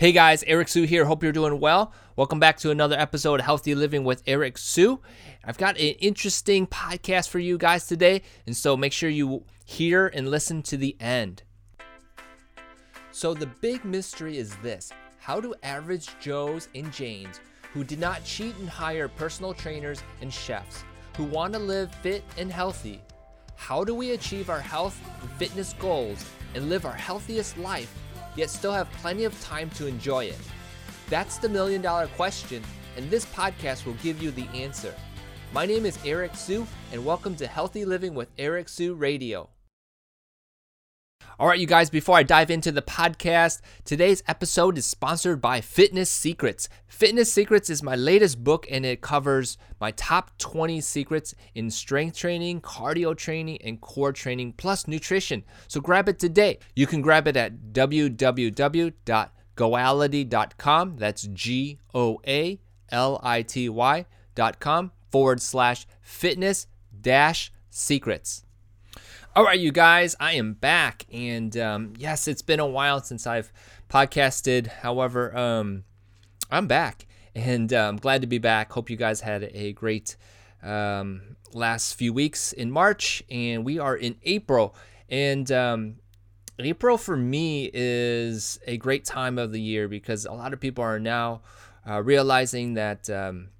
Hey guys, Eric Su here. Hope you're doing well. Welcome back to another episode of Healthy Living with Eric Su. I've got an interesting podcast for you guys today, and so make sure you hear and listen to the end. So, the big mystery is this how do average Joes and Janes who did not cheat and hire personal trainers and chefs, who want to live fit and healthy, how do we achieve our health and fitness goals and live our healthiest life? Yet still have plenty of time to enjoy it? That's the million dollar question, and this podcast will give you the answer. My name is Eric Su, and welcome to Healthy Living with Eric Su Radio. All right, you guys, before I dive into the podcast, today's episode is sponsored by Fitness Secrets. Fitness Secrets is my latest book and it covers my top 20 secrets in strength training, cardio training, and core training, plus nutrition. So grab it today. You can grab it at www.goality.com. That's G O A L I T Y.com forward slash fitness dash secrets. All right, you guys, I am back, and um, yes, it's been a while since I've podcasted. However, um, I'm back, and I'm um, glad to be back. Hope you guys had a great um, last few weeks in March, and we are in April. And um, April for me is a great time of the year because a lot of people are now uh, realizing that um,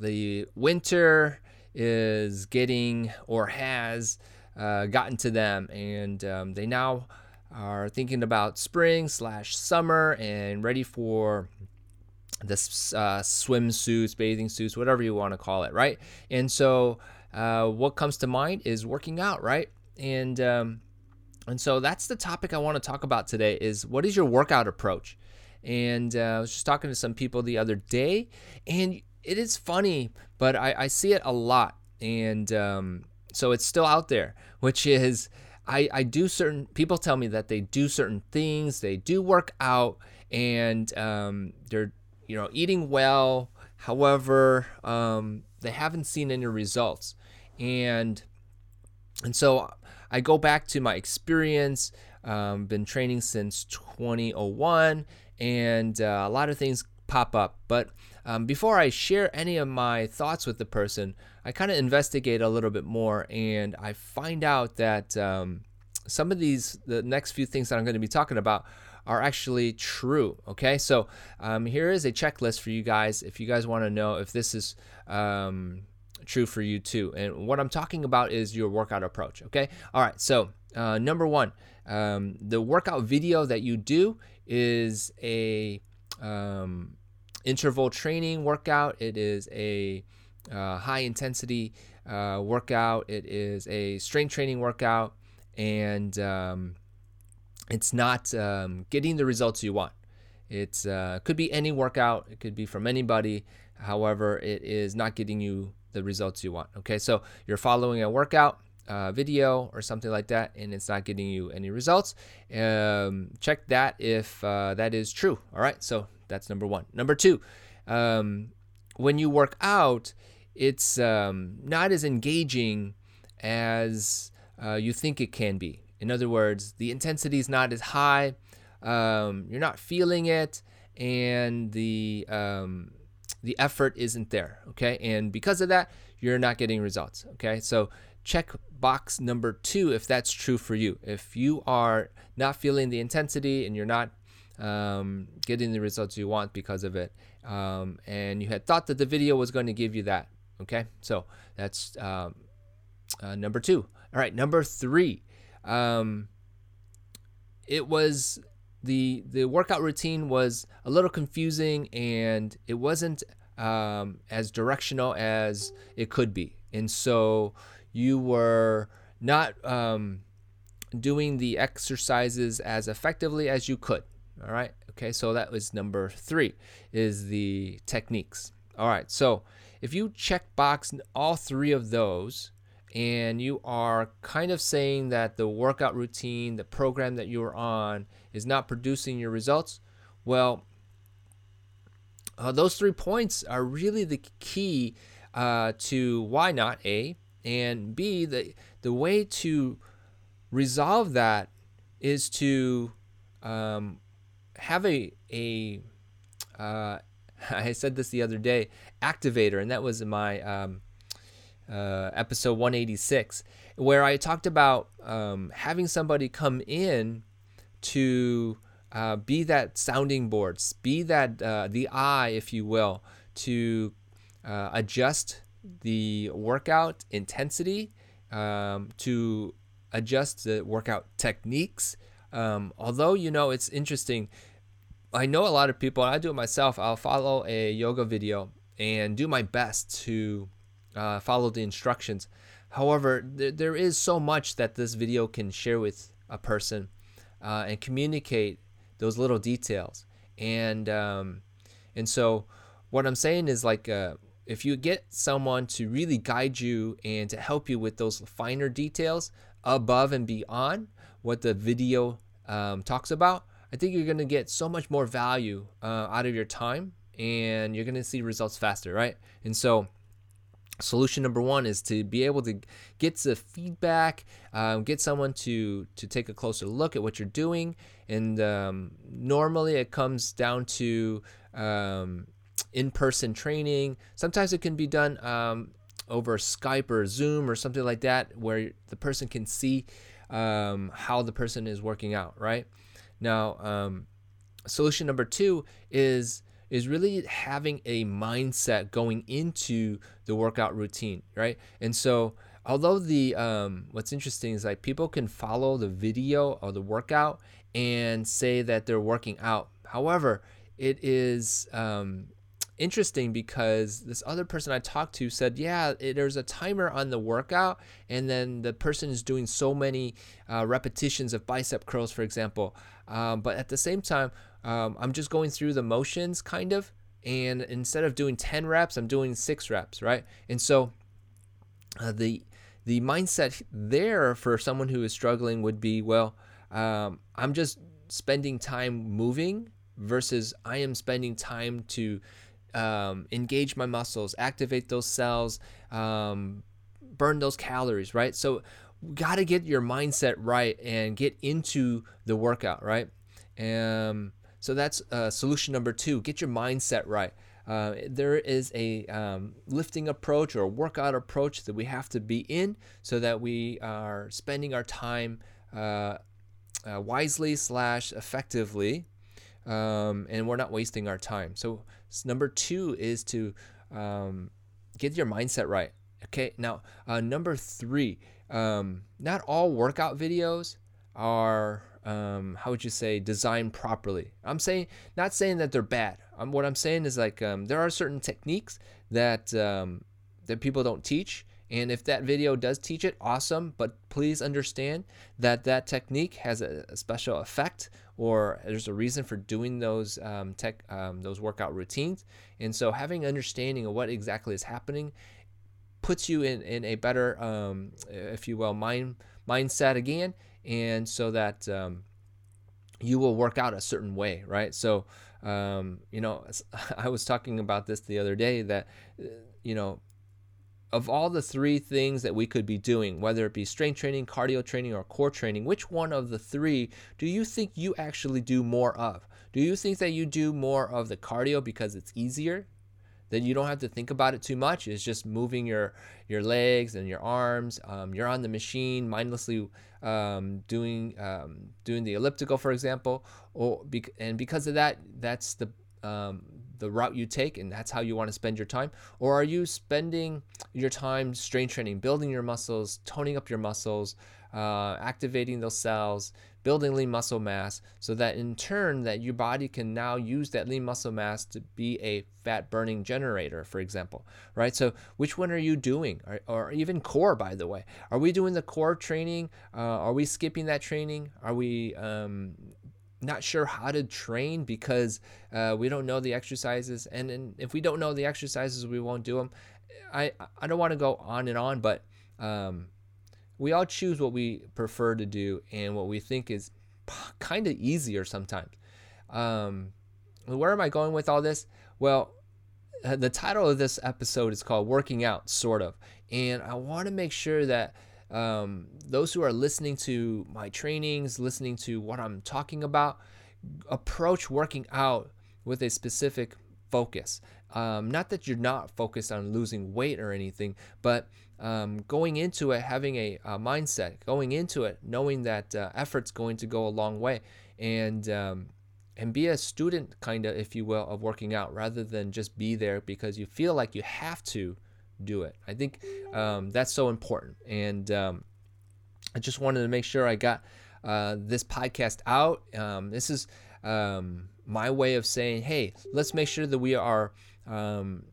the winter is getting or has uh, gotten to them, and um, they now are thinking about spring slash summer and ready for the uh, swimsuits, bathing suits, whatever you want to call it, right? And so, uh, what comes to mind is working out, right? And um, and so that's the topic I want to talk about today: is what is your workout approach? And uh, I was just talking to some people the other day, and it is funny, but I, I see it a lot, and um, so it's still out there, which is I, I do certain people tell me that they do certain things, they do work out, and um, they're you know eating well. However, um, they haven't seen any results, and and so I go back to my experience. Um, been training since 2001, and uh, a lot of things pop up. But um, before I share any of my thoughts with the person, I kind of investigate a little bit more and I find out that um, some of these, the next few things that I'm going to be talking about, are actually true. Okay, so um, here is a checklist for you guys if you guys want to know if this is um, true for you too. And what I'm talking about is your workout approach. Okay, all right, so uh, number one, um, the workout video that you do is a um, interval training workout. It is a uh, high intensity uh, workout. It is a strength training workout, and um, it's not um, getting the results you want. It uh, could be any workout. It could be from anybody. However, it is not getting you the results you want. Okay, so you're following a workout uh, video or something like that, and it's not getting you any results. Um, check that if uh, that is true. All right, so that's number one. Number two, um, when you work out, it's um, not as engaging as uh, you think it can be. In other words, the intensity is not as high. Um, you're not feeling it, and the um, the effort isn't there. Okay, and because of that, you're not getting results. Okay, so check box number two if that's true for you. If you are not feeling the intensity and you're not um, getting the results you want because of it. Um, and you had thought that the video was going to give you that. Okay, so that's um, uh, number two. All right, number three. Um, it was the the workout routine was a little confusing and it wasn't um, as directional as it could be, and so you were not um, doing the exercises as effectively as you could. All right. Okay. So that was number three is the techniques. All right. So if you check box all three of those and you are kind of saying that the workout routine, the program that you're on is not producing your results, well, uh, those three points are really the key uh, to why not A and B. The the way to resolve that is to um, have a a uh, I said this the other day activator, and that was my um, uh, episode 186, where I talked about um, having somebody come in to uh, be that sounding board, be that uh, the eye, if you will, to uh, adjust the workout intensity, um, to adjust the workout techniques. Um, although, you know, it's interesting. I know a lot of people, and I do it myself. I'll follow a yoga video and do my best to uh, follow the instructions. However, th- there is so much that this video can share with a person uh, and communicate those little details. And um, and so, what I'm saying is like, uh, if you get someone to really guide you and to help you with those finer details above and beyond what the video um, talks about, I think you're going to get so much more value uh, out of your time and you're going to see results faster, right? And so, solution number one is to be able to get the feedback um, get someone to to take a closer look at what you're doing and um, normally it comes down to um, in-person training sometimes it can be done um, over skype or zoom or something like that where the person can see um, how the person is working out right now um, solution number two is is really having a mindset going into the workout routine, right? And so, although the um, what's interesting is like people can follow the video or the workout and say that they're working out. However, it is um, interesting because this other person I talked to said, yeah, it, there's a timer on the workout, and then the person is doing so many uh, repetitions of bicep curls, for example. Um, but at the same time, um, I'm just going through the motions kind of. And instead of doing 10 reps, I'm doing six reps, right? And so uh, the the mindset there for someone who is struggling would be, well, um, I'm just spending time moving versus I am spending time to um, engage my muscles, activate those cells, um, burn those calories, right? So, got to get your mindset right and get into the workout, right? Um, so that's uh, solution number two. Get your mindset right. Uh, there is a um, lifting approach or workout approach that we have to be in so that we are spending our time uh, uh, wisely slash effectively um, and we're not wasting our time so number two is to um, get your mindset right okay? Now uh, number three um, not all workout videos are um, how would you say designed properly. I'm saying not saying that they're bad. Um, what i'm saying is like um, there are certain techniques that um, that people don't teach and if that video does teach it awesome. But please understand that that technique has a, special effect or there's a reason for doing those um, tech um, those workout routines. And so having understanding of what exactly is happening puts you in, in a better um, if you will mind mindset again. And so that um, you will work out a certain way, right? So, um, you know, I was talking about this the other day that, uh, you know, of all the three things that we could be doing, whether it be strength training, cardio training, or core training, which one of the three do you think you actually do more of? Do you think that you do more of the cardio because it's easier? That you don't have to think about it too much. It's just moving your your legs and your arms. Um, you're on the machine mindlessly um, doing um, doing the elliptical, for example, or and because of that, that's the um, the route you take, and that's how you want to spend your time. Or are you spending your time strength training, building your muscles, toning up your muscles, uh, activating those cells, building lean muscle mass so that in turn that your body can now use that lean muscle mass to be a fat burning generator for example right? So which one are you doing? Or, or even core by the way. Are we doing the core training? Uh, are we skipping that training? Are we um, not sure how to train because uh, we don't know the exercises and, and if we don't know the exercises we won't do them i i don't want to go on and on but um, we all choose what we prefer to do and what we think is kind of easier sometimes. Um, where am I going with all this? Well, the title of this episode is called Working Out, sort of. And I want to make sure that um, those who are listening to my trainings, listening to what I'm talking about, approach working out with a specific focus. Um, not that you're not focused on losing weight or anything, but um, going into it having a, a, mindset, going into it knowing that uh, effort's going to go a long way, and um, and be a student kind of, if you will, of working out rather than just be there because you feel like you have to do it. I think um, that's so important, and um, I just wanted to make sure I got uh, this podcast out. Um, this is um, my way of saying, hey, let's make sure that we are um,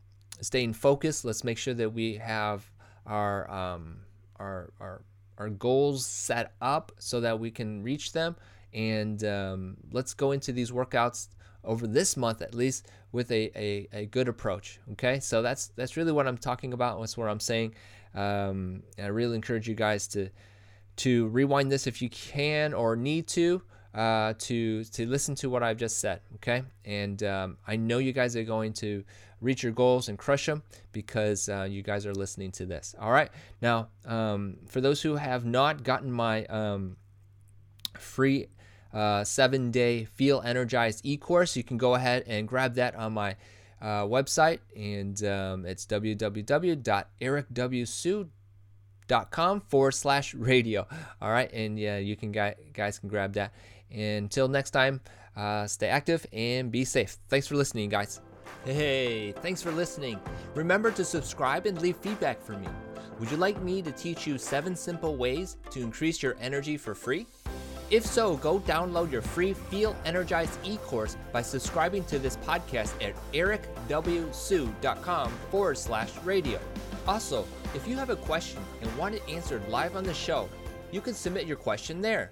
staying focused. Let's make sure that we have our um, our our our goals set up so that we can reach them. And let's go into these workouts over this month at least with a, a, a, good approach. Okay, so that's that's really what I'm talking about. That's what I'm saying. Um, I really encourage you guys to to rewind this if you can or need to uh, to to listen to what I've just said. Okay, and um, I know you guys are going to reach your goals and crush them because uh, you guys are listening to this. All right, now um, for those who have not gotten my um, free uh, seven day Feel Energized e course, you can go ahead and grab that on my uh, website, and um, it's www.ericwsu.com forward slash radio. all right and yeah you can guys can grab that until next time, uh, stay active and be safe. Thanks for listening, guys. Hey, thanks for listening. Remember to subscribe and leave feedback for me. Would you like me to teach you seven simple ways to increase your energy for free? If so, go download your free Feel Energized e course by subscribing to this podcast at ericwsu.com forward slash radio. Also, if you have a question and want it answered live on the show, you can submit your question there.